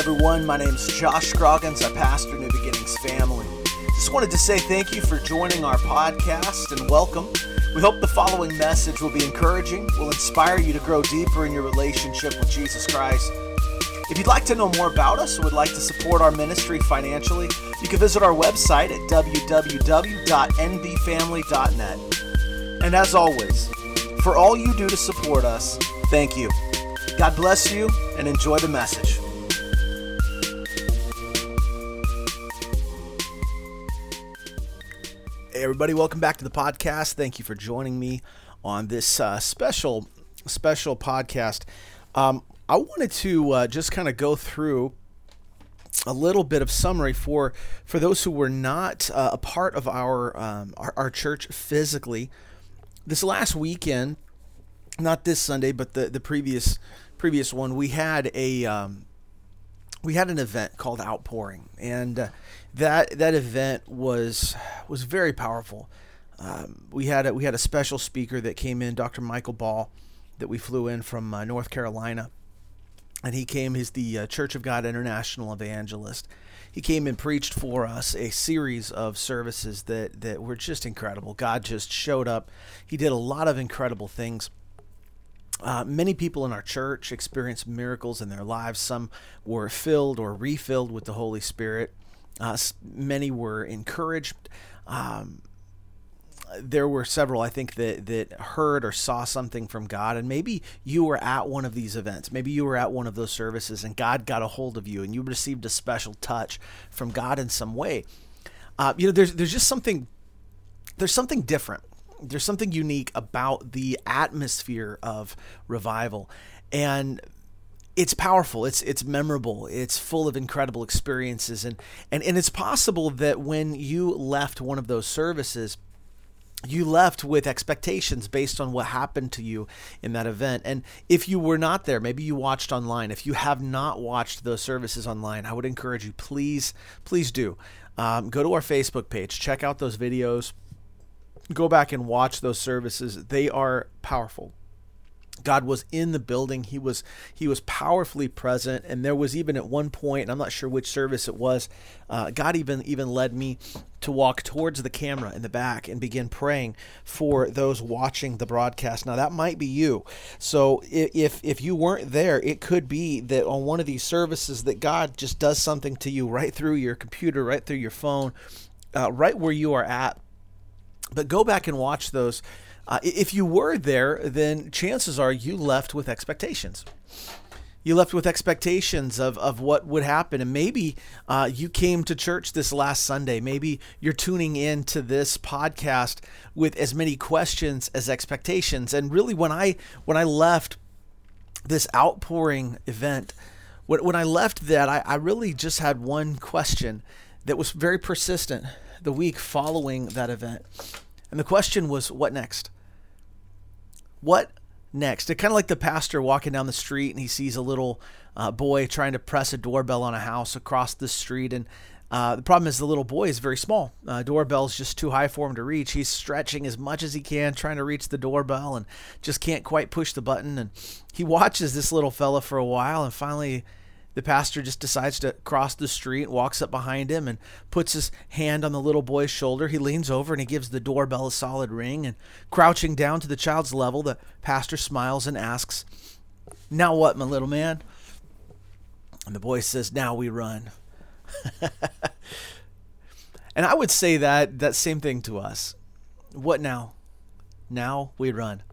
everyone. My name is Josh Scroggins. I pastor New Beginnings Family. Just wanted to say thank you for joining our podcast and welcome. We hope the following message will be encouraging, will inspire you to grow deeper in your relationship with Jesus Christ. If you'd like to know more about us or would like to support our ministry financially, you can visit our website at www.nbfamily.net. And as always, for all you do to support us, thank you. God bless you and enjoy the message. Everybody, welcome back to the podcast. Thank you for joining me on this uh, special, special podcast. Um, I wanted to uh, just kind of go through a little bit of summary for for those who were not uh, a part of our, um, our our church physically. This last weekend, not this Sunday, but the the previous previous one, we had a um, we had an event called Outpouring, and uh, that that event was was very powerful. Um, we had a, we had a special speaker that came in, Dr. Michael Ball, that we flew in from uh, North Carolina, and he came. He's the uh, Church of God International Evangelist. He came and preached for us a series of services that that were just incredible. God just showed up. He did a lot of incredible things. Uh, many people in our church experienced miracles in their lives. Some were filled or refilled with the Holy Spirit. Uh, many were encouraged. Um, there were several, I think, that, that heard or saw something from God. And maybe you were at one of these events. Maybe you were at one of those services and God got a hold of you and you received a special touch from God in some way. Uh, you know, there's, there's just something, there's something different there's something unique about the atmosphere of revival and it's powerful it's it's memorable it's full of incredible experiences and and, and it's possible that when you left one of those services you left with expectations based on what happened to you in that event. And if you were not there, maybe you watched online. If you have not watched those services online, I would encourage you, please, please do. Um, go to our Facebook page, check out those videos, go back and watch those services. They are powerful. God was in the building. He was he was powerfully present, and there was even at one point, and I'm not sure which service it was. Uh, God even even led me to walk towards the camera in the back and begin praying for those watching the broadcast. Now that might be you. So if if you weren't there, it could be that on one of these services that God just does something to you right through your computer, right through your phone, uh, right where you are at but go back and watch those. Uh, if you were there, then chances are you left with expectations. You left with expectations of, of what would happen. And maybe uh, you came to church this last Sunday. Maybe you're tuning in to this podcast with as many questions as expectations. And really, when I when I left this outpouring event, when, when I left that, I, I really just had one question that was very persistent the week following that event. And the question was, what next? What next? It kind of like the pastor walking down the street and he sees a little uh, boy trying to press a doorbell on a house across the street. And uh, the problem is the little boy is very small. Uh, doorbell's just too high for him to reach. He's stretching as much as he can, trying to reach the doorbell, and just can't quite push the button. And he watches this little fella for a while, and finally the pastor just decides to cross the street, walks up behind him, and puts his hand on the little boy's shoulder. He leans over and he gives the doorbell a solid ring. And crouching down to the child's level, the pastor smiles and asks, Now what, my little man? And the boy says, Now we run. and I would say that that same thing to us. What now? Now we run.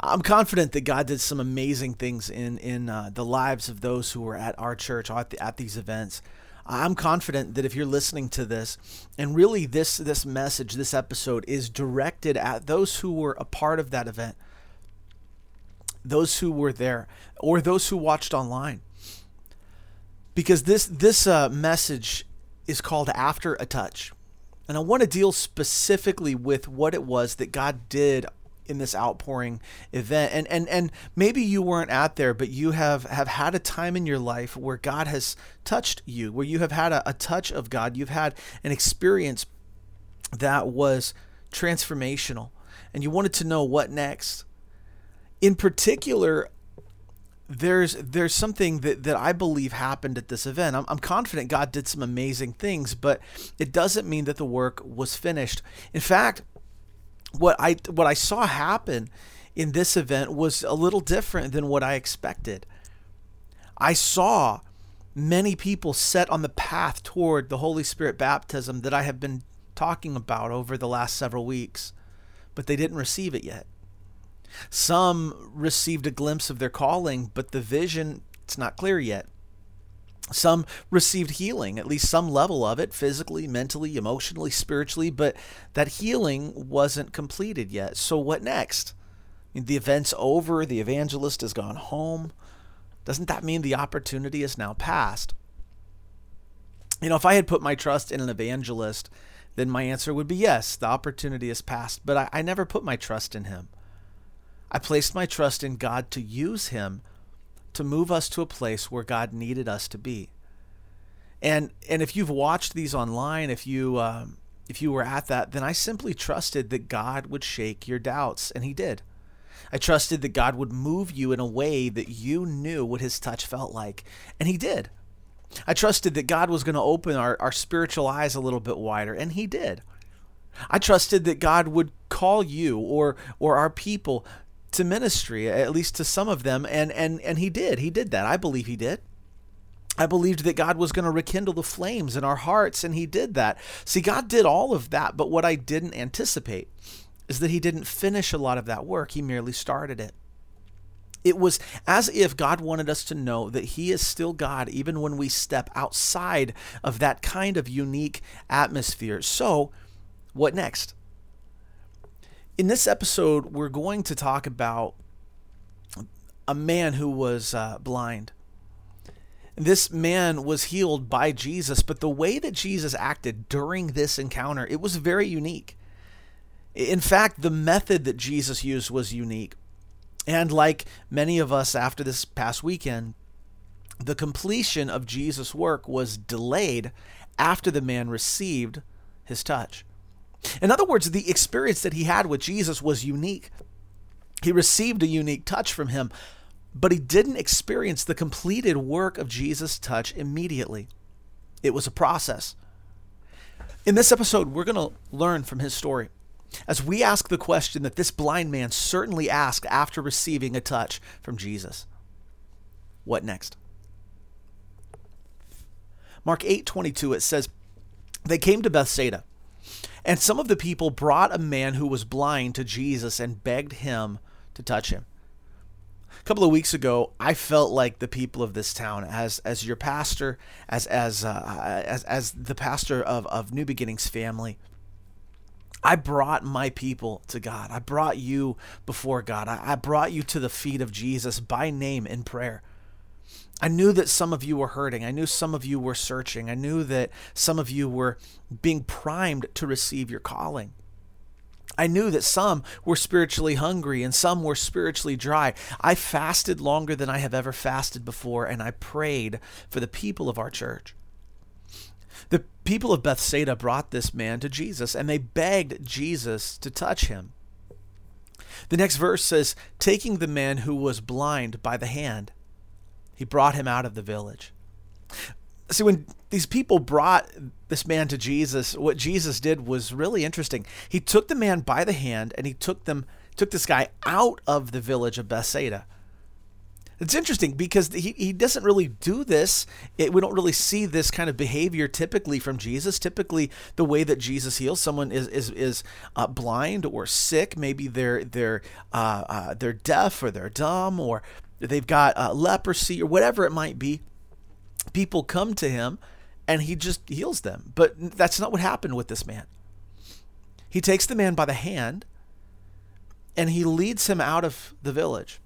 I'm confident that God did some amazing things in in uh, the lives of those who were at our church at, the, at these events. I'm confident that if you're listening to this, and really this this message, this episode is directed at those who were a part of that event, those who were there, or those who watched online, because this this uh, message is called "After a Touch." And I want to deal specifically with what it was that God did in this outpouring event and and and maybe you weren't out there but you have have had a time in your life where god has touched you where you have had a, a touch of god you've had an experience that was transformational and you wanted to know what next in particular there's there's something that, that I believe happened at this event. I'm, I'm confident God did some amazing things, but it doesn't mean that the work was finished. In fact, what I what I saw happen in this event was a little different than what I expected. I saw many people set on the path toward the Holy Spirit baptism that I have been talking about over the last several weeks, but they didn't receive it yet. Some received a glimpse of their calling, but the vision it's not clear yet. Some received healing, at least some level of it, physically, mentally, emotionally, spiritually, but that healing wasn't completed yet. So what next? the event's over, the evangelist has gone home. Doesn't that mean the opportunity is now past? You know, if I had put my trust in an evangelist, then my answer would be yes, the opportunity is past. But I, I never put my trust in him. I placed my trust in God to use him to move us to a place where God needed us to be. And and if you've watched these online, if you um, if you were at that, then I simply trusted that God would shake your doubts, and He did. I trusted that God would move you in a way that you knew what His touch felt like, and He did. I trusted that God was going to open our, our spiritual eyes a little bit wider, and He did. I trusted that God would call you or or our people to ministry, at least to some of them, and and and he did. He did that. I believe he did. I believed that God was going to rekindle the flames in our hearts, and He did that. See, God did all of that, but what I didn't anticipate is that He didn't finish a lot of that work, He merely started it. It was as if God wanted us to know that He is still God, even when we step outside of that kind of unique atmosphere. So, what next? In this episode, we're going to talk about a man who was uh, blind. This man was healed by Jesus, but the way that Jesus acted during this encounter, it was very unique. In fact, the method that Jesus used was unique. And like many of us after this past weekend, the completion of Jesus' work was delayed after the man received his touch. In other words, the experience that he had with Jesus was unique. He received a unique touch from him, but he didn't experience the completed work of Jesus' touch immediately. It was a process. In this episode, we're going to learn from his story as we ask the question that this blind man certainly asked after receiving a touch from Jesus. What next? Mark 8:22 it says they came to Bethsaida and some of the people brought a man who was blind to Jesus and begged him to touch him. A couple of weeks ago, I felt like the people of this town, as as your pastor, as as uh, as as the pastor of of New Beginnings family. I brought my people to God. I brought you before God. I, I brought you to the feet of Jesus by name in prayer. I knew that some of you were hurting. I knew some of you were searching. I knew that some of you were being primed to receive your calling. I knew that some were spiritually hungry and some were spiritually dry. I fasted longer than I have ever fasted before, and I prayed for the people of our church. The people of Bethsaida brought this man to Jesus, and they begged Jesus to touch him. The next verse says, Taking the man who was blind by the hand, he brought him out of the village. See, when these people brought this man to Jesus, what Jesus did was really interesting. He took the man by the hand and he took them took this guy out of the village of Bethsaida. It's interesting because he, he doesn't really do this. It, we don't really see this kind of behavior typically from Jesus. Typically, the way that Jesus heals someone is is, is uh, blind or sick. Maybe they're they're uh, uh, they're deaf or they're dumb or they've got uh, leprosy or whatever it might be, people come to him and he just heals them. But that's not what happened with this man. He takes the man by the hand and he leads him out of the village.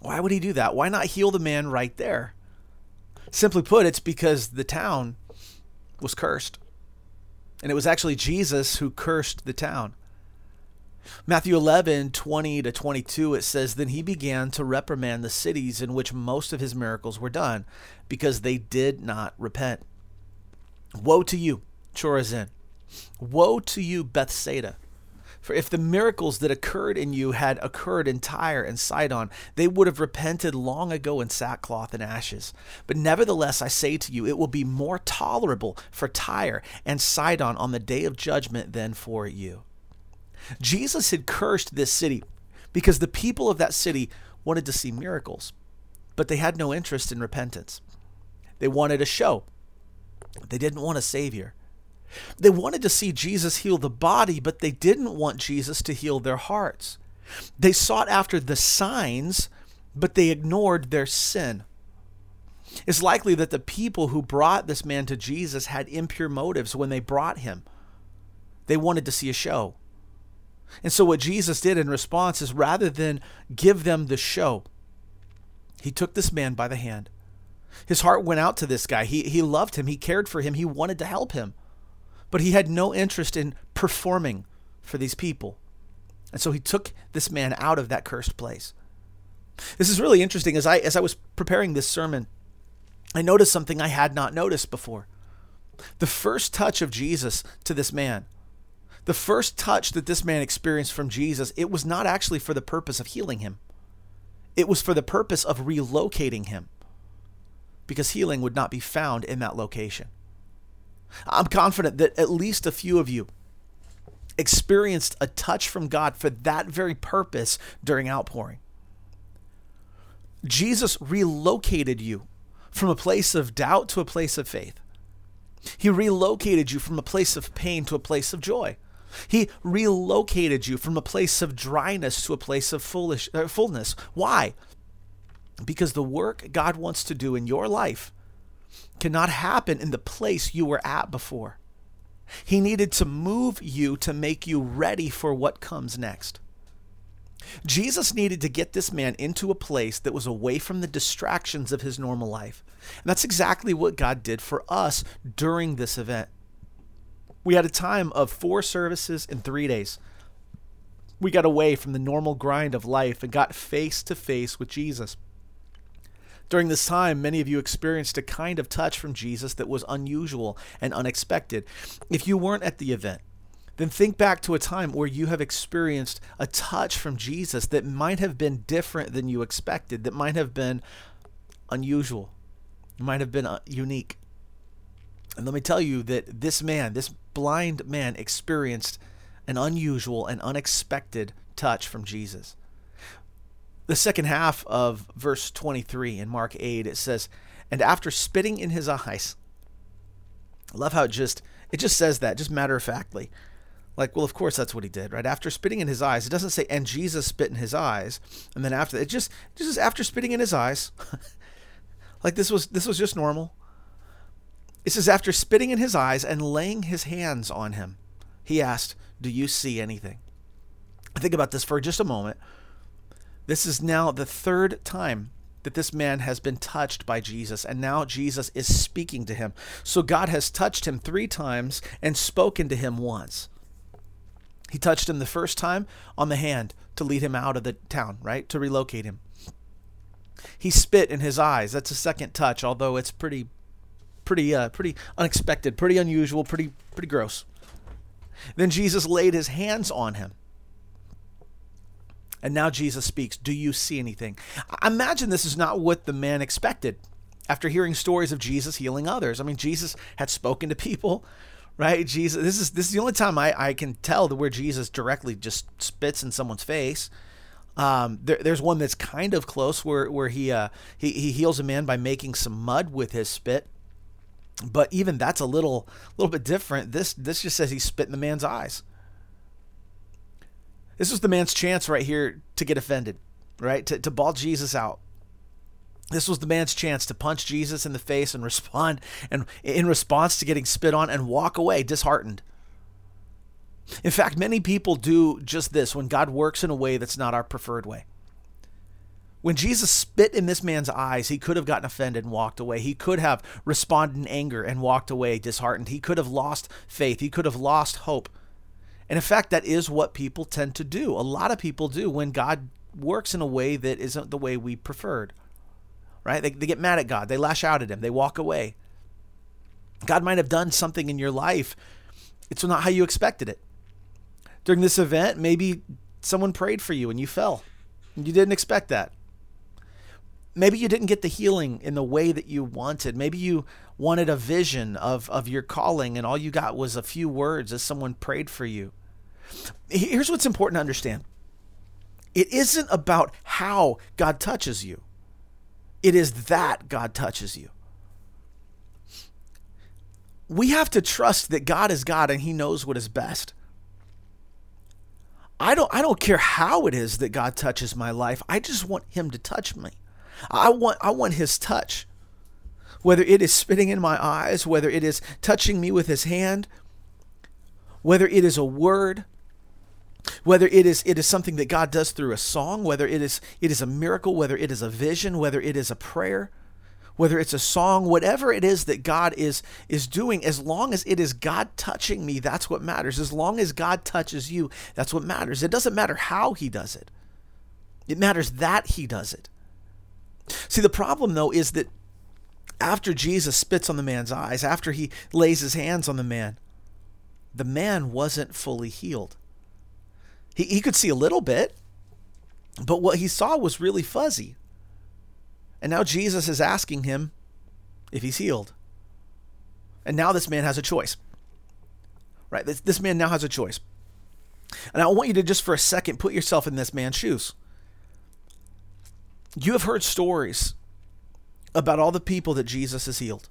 Why would he do that? Why not heal the man right there? Simply put, it's because the town was cursed. And it was actually Jesus who cursed the town. Matthew 11, 20 to 22, it says, Then he began to reprimand the cities in which most of his miracles were done, because they did not repent. Woe to you, Chorazin! Woe to you, Bethsaida! For if the miracles that occurred in you had occurred in Tyre and Sidon, they would have repented long ago in sackcloth and ashes. But nevertheless, I say to you, it will be more tolerable for Tyre and Sidon on the day of judgment than for you. Jesus had cursed this city because the people of that city wanted to see miracles, but they had no interest in repentance. They wanted a show, they didn't want a Savior. They wanted to see Jesus heal the body, but they didn't want Jesus to heal their hearts. They sought after the signs, but they ignored their sin. It's likely that the people who brought this man to Jesus had impure motives when they brought him. They wanted to see a show. And so, what Jesus did in response is rather than give them the show, he took this man by the hand. His heart went out to this guy. He, he loved him. He cared for him. He wanted to help him but he had no interest in performing for these people. And so he took this man out of that cursed place. This is really interesting as I as I was preparing this sermon, I noticed something I had not noticed before. The first touch of Jesus to this man, the first touch that this man experienced from Jesus, it was not actually for the purpose of healing him. It was for the purpose of relocating him. Because healing would not be found in that location. I'm confident that at least a few of you experienced a touch from God for that very purpose during outpouring. Jesus relocated you from a place of doubt to a place of faith. He relocated you from a place of pain to a place of joy. He relocated you from a place of dryness to a place of foolish, uh, fullness. Why? Because the work God wants to do in your life cannot happen in the place you were at before. He needed to move you to make you ready for what comes next. Jesus needed to get this man into a place that was away from the distractions of his normal life. And that's exactly what God did for us during this event. We had a time of four services in three days. We got away from the normal grind of life and got face to face with Jesus. During this time, many of you experienced a kind of touch from Jesus that was unusual and unexpected. If you weren't at the event, then think back to a time where you have experienced a touch from Jesus that might have been different than you expected, that might have been unusual, might have been uh, unique. And let me tell you that this man, this blind man, experienced an unusual and unexpected touch from Jesus the second half of verse 23 in Mark 8, it says, And after spitting in his eyes, I love how it just it just says that, just matter of factly. Like, well, of course that's what he did, right? After spitting in his eyes, it doesn't say, and Jesus spit in his eyes, and then after it just just after spitting in his eyes, like this was this was just normal. It says after spitting in his eyes and laying his hands on him, he asked, "Do you see anything?" Think about this for just a moment. This is now the third time that this man has been touched by Jesus, and now Jesus is speaking to him. So God has touched him three times and spoken to him once. He touched him the first time on the hand to lead him out of the town, right? To relocate him. He spit in his eyes. That's a second touch, although it's pretty pretty uh, pretty unexpected, pretty unusual, pretty pretty gross. Then Jesus laid his hands on him and now Jesus speaks, Do you see anything? I imagine this is not what the man expected after hearing stories of Jesus healing others. I mean, Jesus had spoken to people, right? Jesus, this is this is the only time I, I can tell where Jesus directly just spits in someone's face. Um, there, there's one that's kind of close where where he uh, he he heals a man by making some mud with his spit, but even that's a little little bit different. This this just says he spit in the man's eyes. This was the man's chance right here to get offended, right? To, to bawl Jesus out. This was the man's chance to punch Jesus in the face and respond, and in response to getting spit on and walk away disheartened. In fact, many people do just this when God works in a way that's not our preferred way. When Jesus spit in this man's eyes, he could have gotten offended and walked away. He could have responded in anger and walked away disheartened. He could have lost faith. He could have lost hope. And in fact, that is what people tend to do. A lot of people do when God works in a way that isn't the way we preferred. Right? They, they get mad at God. They lash out at Him. They walk away. God might have done something in your life. It's not how you expected it. During this event, maybe someone prayed for you and you fell. You didn't expect that. Maybe you didn't get the healing in the way that you wanted. Maybe you wanted a vision of, of your calling and all you got was a few words as someone prayed for you. Here's what's important to understand it isn't about how God touches you, it is that God touches you. We have to trust that God is God and He knows what is best. I don't I don't care how it is that God touches my life. I just want him to touch me. I want I want his touch. Whether it is spitting in my eyes, whether it is touching me with his hand, whether it is a word, whether it is it is something that God does through a song, whether it is it is a miracle, whether it is a vision, whether it is a prayer, whether it's a song, whatever it is that God is is doing, as long as it is God touching me, that's what matters. As long as God touches you, that's what matters. It doesn't matter how he does it. It matters that he does it. See, the problem though is that after Jesus spits on the man's eyes, after he lays his hands on the man, the man wasn't fully healed. He, he could see a little bit, but what he saw was really fuzzy. And now Jesus is asking him if he's healed. And now this man has a choice. Right? This, this man now has a choice. And I want you to just for a second put yourself in this man's shoes. You have heard stories about all the people that Jesus has healed.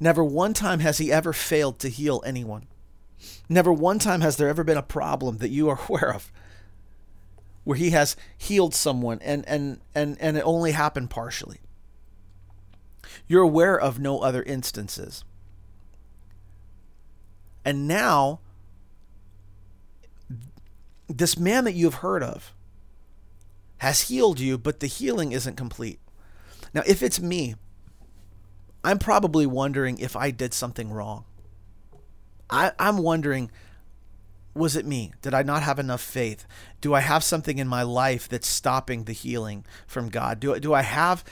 Never one time has he ever failed to heal anyone. Never one time has there ever been a problem that you are aware of where he has healed someone and and and and it only happened partially. You're aware of no other instances. And now this man that you've heard of has healed you, but the healing isn't complete. Now, if it's me, I'm probably wondering if I did something wrong. I, I'm wondering was it me? Did I not have enough faith? Do I have something in my life that's stopping the healing from God? Do, do I have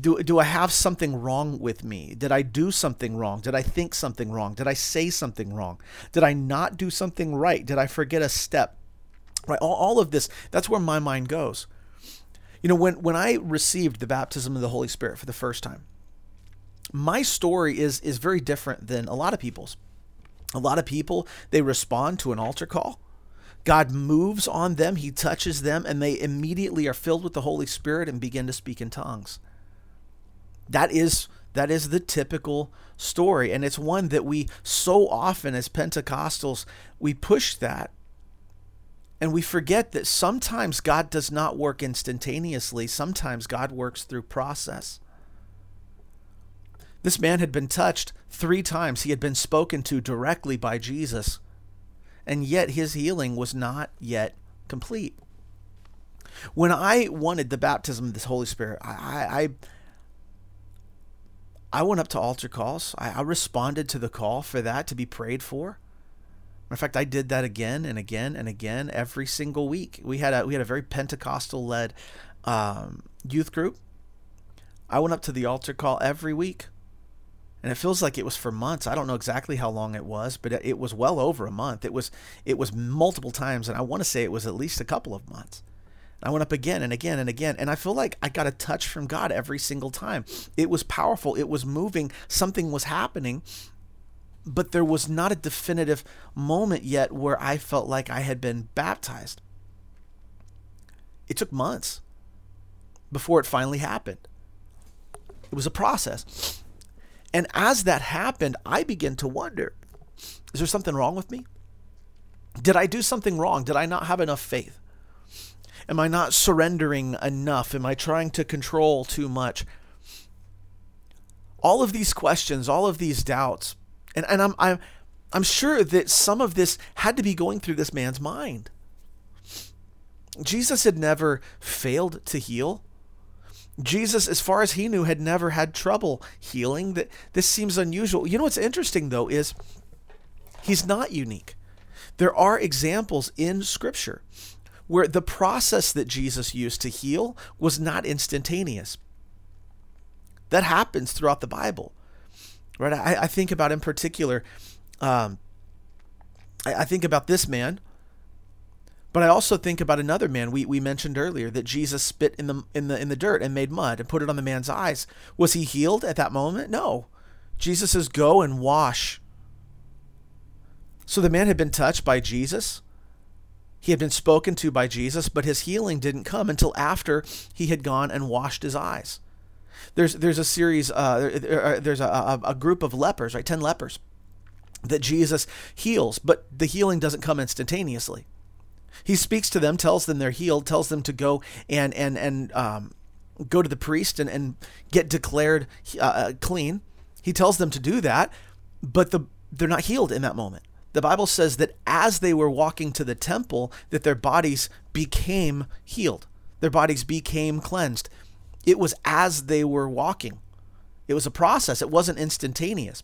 do, do I have something wrong with me? Did I do something wrong? Did I think something wrong? Did I say something wrong? Did I not do something right? Did I forget a step? Right? All, all of this, that's where my mind goes. You know, when, when I received the baptism of the Holy Spirit for the first time, my story is is very different than a lot of people's. A lot of people, they respond to an altar call. God moves on them, He touches them, and they immediately are filled with the Holy Spirit and begin to speak in tongues. That is that is the typical story and it's one that we so often as pentecostals we push that and we forget that sometimes god does not work instantaneously sometimes god works through process this man had been touched three times. He had been spoken to directly by Jesus. And yet his healing was not yet complete. When I wanted the baptism of the Holy Spirit, I, I, I went up to altar calls. I, I responded to the call for that to be prayed for. In fact, I did that again and again and again every single week. We had a we had a very Pentecostal led um, youth group. I went up to the altar call every week and it feels like it was for months. I don't know exactly how long it was, but it was well over a month. It was it was multiple times, and I want to say it was at least a couple of months. I went up again and again and again, and I feel like I got a touch from God every single time. It was powerful. It was moving. Something was happening, but there was not a definitive moment yet where I felt like I had been baptized. It took months before it finally happened. It was a process. And as that happened, I began to wonder is there something wrong with me? Did I do something wrong? Did I not have enough faith? Am I not surrendering enough? Am I trying to control too much? All of these questions, all of these doubts, and, and I'm, I'm, I'm sure that some of this had to be going through this man's mind. Jesus had never failed to heal. Jesus, as far as he knew, had never had trouble healing. That this seems unusual. You know what's interesting though is he's not unique. There are examples in Scripture where the process that Jesus used to heal was not instantaneous. That happens throughout the Bible, right? I, I think about in particular, um, I, I think about this man But I also think about another man we, we mentioned earlier that Jesus spit in the in the in the dirt and made mud and put it on the man's eyes. Was he healed at that moment? No. Jesus says, Go and wash. So the man had been touched by Jesus. He had been spoken to by Jesus, but his healing didn't come until after he had gone and washed his eyes. There's there's a series, uh, there's a, a, a group of lepers, right? Ten lepers that Jesus heals, but the healing doesn't come instantaneously. He speaks to them, tells them they're healed, tells them to go and and and um, go to the priest and, and get declared uh, uh, clean. He tells them to do that, but the they're not healed in that moment. The Bible says that as they were walking to the temple, that their bodies became healed. Their bodies became cleansed. It was as they were walking. It was a process. It wasn't instantaneous.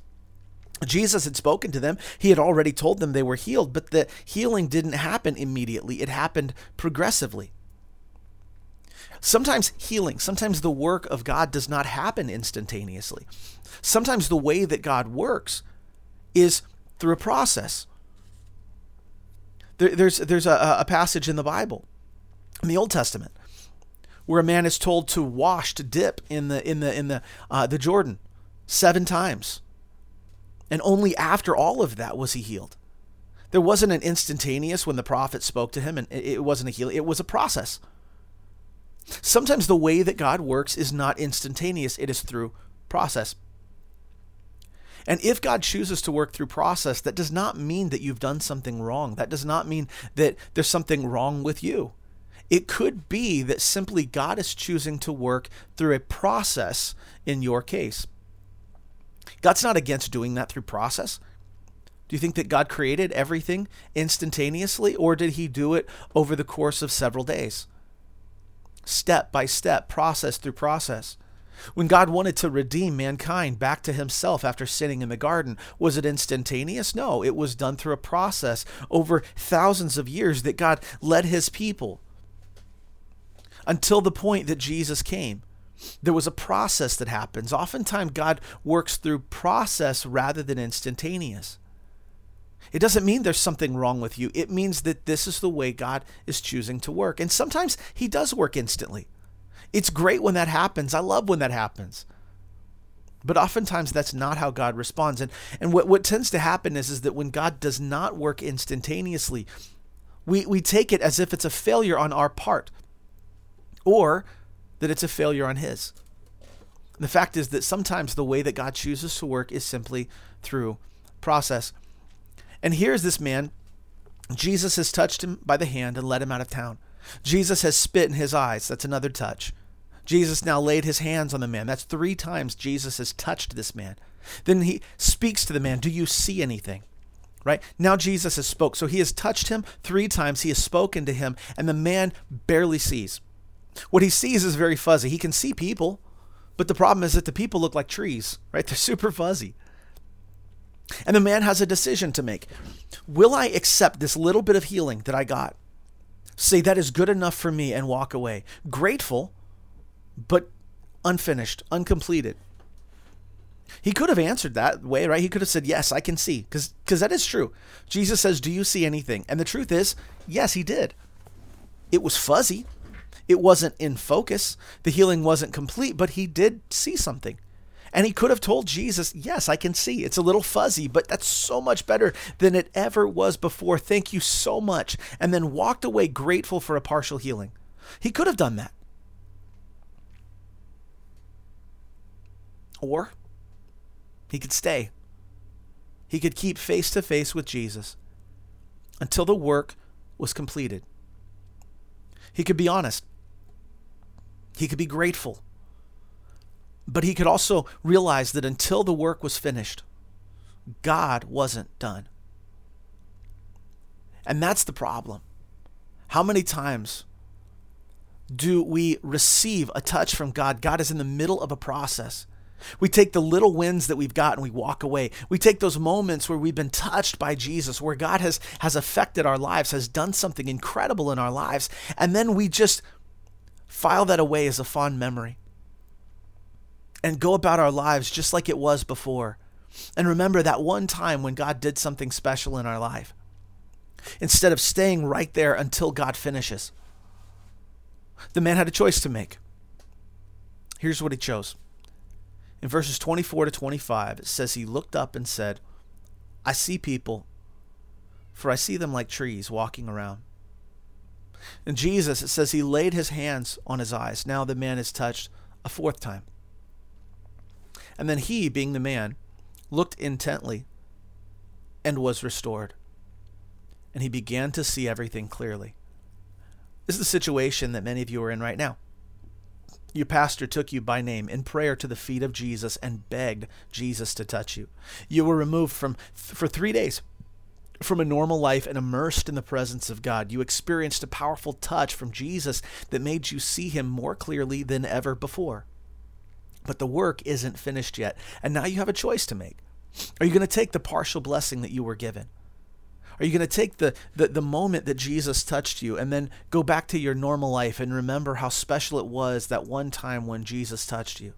Jesus had spoken to them. He had already told them they were healed, but the healing didn't happen immediately. It happened progressively. Sometimes healing, sometimes the work of God does not happen instantaneously. Sometimes the way that God works is through a process. There, there's there's a, a passage in the Bible, in the Old Testament, where a man is told to wash, to dip in the in the in the uh, the Jordan seven times and only after all of that was he healed. There wasn't an instantaneous when the prophet spoke to him and it wasn't a healing, it was a process. Sometimes the way that God works is not instantaneous, it is through process. And if God chooses to work through process, that does not mean that you've done something wrong. That does not mean that there's something wrong with you. It could be that simply God is choosing to work through a process in your case. God's not against doing that through process. Do you think that God created everything instantaneously, or did he do it over the course of several days? Step by step, process through process. When God wanted to redeem mankind back to himself after sinning in the garden, was it instantaneous? No, it was done through a process over thousands of years that God led his people until the point that Jesus came there was a process that happens. Oftentimes, God works through process rather than instantaneous. It doesn't mean there's something wrong with you. It means that this is the way God is choosing to work. And sometimes He does work instantly. It's great when that happens. I love when that happens. But oftentimes that's not how God responds. And, and what, what tends to happen is, is that when God does not work instantaneously, we, we take it as if it's a failure on our part. Or that it's a failure on His. The fact is that sometimes the way that God chooses to work is simply through process. And here's this man. Jesus has touched him by the hand and led him out of town. Jesus has spit in his eyes. That's another touch. Jesus now laid his hands on the man. That's three times Jesus has touched this man. Then he speaks to the man, Do you see anything? Right? Now Jesus has spoke. So he has touched him three times. He has spoken to him, and the man barely sees. What he sees is very fuzzy. He can see people, but the problem is that the people look like trees, right? They're super fuzzy. And the man has a decision to make. Will I accept this little bit of healing that I got? Say that is good enough for me and walk away. Grateful, but unfinished, uncompleted. He could have answered that way, right? He could have said, Yes, I can see, because that is true. Jesus says, Do you see anything? And the truth is, yes, he did. It was fuzzy, it wasn't in focus. The healing wasn't complete, but he did see something. And he could have told Jesus, Yes, I can see. It's a little fuzzy, but that's so much better than it ever was before. Thank you so much. And then walked away grateful for a partial healing. He could have done that. Or he could stay. He could keep face to face with Jesus until the work was completed. He could be honest. He could be grateful. But he could also realize that until the work was finished, God wasn't done. And that's the problem. How many times do we receive a touch from God? God is in the middle of a process. We take the little wins that we've got and we walk away. We take those moments where we've been touched by Jesus, where God has, has affected our lives, has done something incredible in our lives, and then we just file that away as a fond memory and go about our lives just like it was before. And remember that one time when God did something special in our life. instead of staying right there until God finishes. The man had a choice to make. Here's what he chose. In verses 24 to 25, it says, He looked up and said, I see people, for I see them like trees walking around. And Jesus, it says, He laid His hands on his eyes. Now the man is touched a fourth time. And then he, being the man, looked intently and was restored. And he began to see everything clearly. This is the situation that many of you are in right now. Your pastor took you by name in prayer to the feet of Jesus and begged Jesus to touch you. You were removed from for 3 days from a normal life and immersed in the presence of God. You experienced a powerful touch from Jesus that made you see him more clearly than ever before. But the work isn't finished yet, and now you have a choice to make. Are you going to take the partial blessing that you were given? Are you going to take the, the, the moment that Jesus touched you and then go back to your normal life and remember how special it was that one time when Jesus touched you?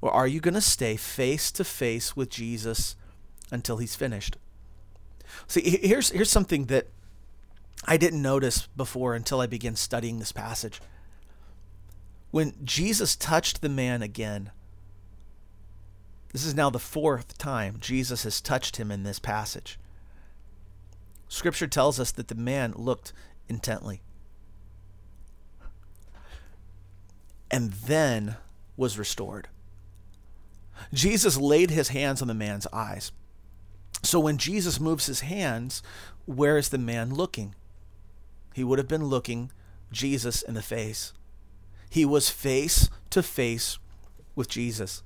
Or are you going to stay face to face with Jesus until he's finished? See, here's, here's something that I didn't notice before until I began studying this passage. When Jesus touched the man again, this is now the fourth time Jesus has touched him in this passage. Scripture tells us that the man looked intently and then was restored. Jesus laid his hands on the man's eyes. So when Jesus moves his hands, where is the man looking? He would have been looking Jesus in the face. He was face to face with Jesus.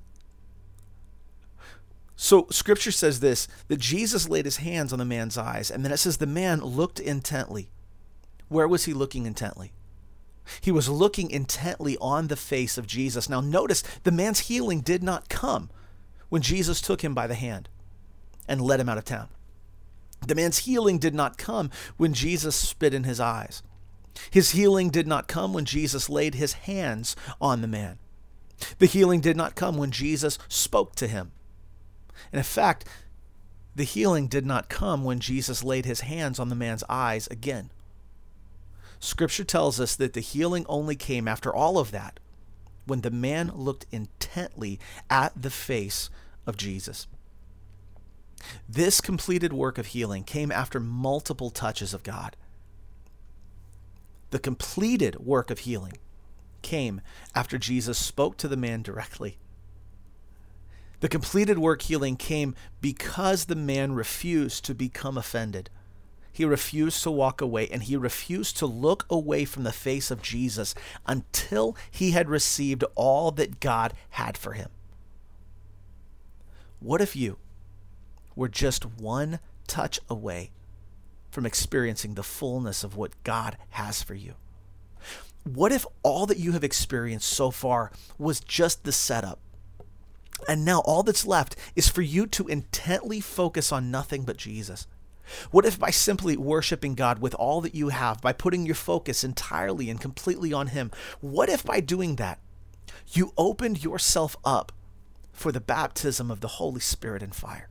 So scripture says this that Jesus laid his hands on the man's eyes, and then it says the man looked intently. Where was he looking intently? He was looking intently on the face of Jesus. Now notice the man's healing did not come when Jesus took him by the hand and led him out of town. The man's healing did not come when Jesus spit in his eyes. His healing did not come when Jesus laid his hands on the man. The healing did not come when Jesus spoke to him. And in fact, the healing did not come when Jesus laid his hands on the man's eyes again. Scripture tells us that the healing only came after all of that, when the man looked intently at the face of Jesus. This completed work of healing came after multiple touches of God. The completed work of healing came after Jesus spoke to the man directly the completed work healing came because the man refused to become offended. He refused to walk away and he refused to look away from the face of Jesus until he had received all that God had for him. What if you were just one touch away from experiencing the fullness of what God has for you? What if all that you have experienced so far was just the setup? And now all that's left is for you to intently focus on nothing but Jesus. What if by simply worshiping God with all that you have, by putting your focus entirely and completely on Him, what if by doing that, you opened yourself up for the baptism of the Holy Spirit and fire?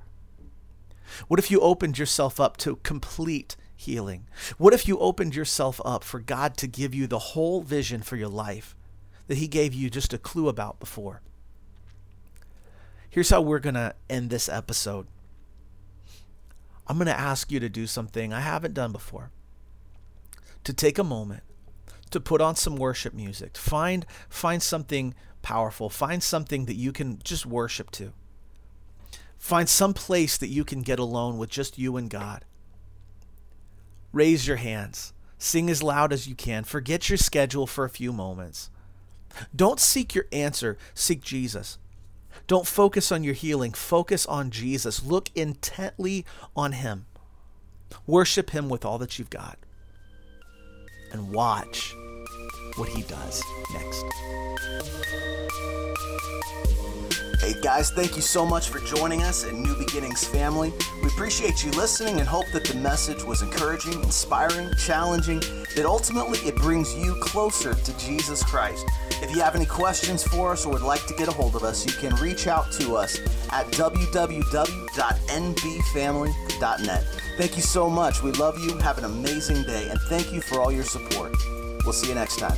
What if you opened yourself up to complete healing? What if you opened yourself up for God to give you the whole vision for your life that He gave you just a clue about before? Here's how we're going to end this episode. I'm going to ask you to do something I haven't done before. To take a moment to put on some worship music. Find find something powerful. Find something that you can just worship to. Find some place that you can get alone with just you and God. Raise your hands. Sing as loud as you can. Forget your schedule for a few moments. Don't seek your answer, seek Jesus. Don't focus on your healing. Focus on Jesus. Look intently on Him. Worship Him with all that you've got. And watch what He does next. Hey guys, thank you so much for joining us at New Beginnings family. We appreciate you listening and hope that the message was encouraging, inspiring, challenging, that ultimately it brings you closer to Jesus Christ. If you have any questions for us or would like to get a hold of us, you can reach out to us at www.nbfamily.net. Thank you so much. We love you. Have an amazing day, and thank you for all your support. We'll see you next time.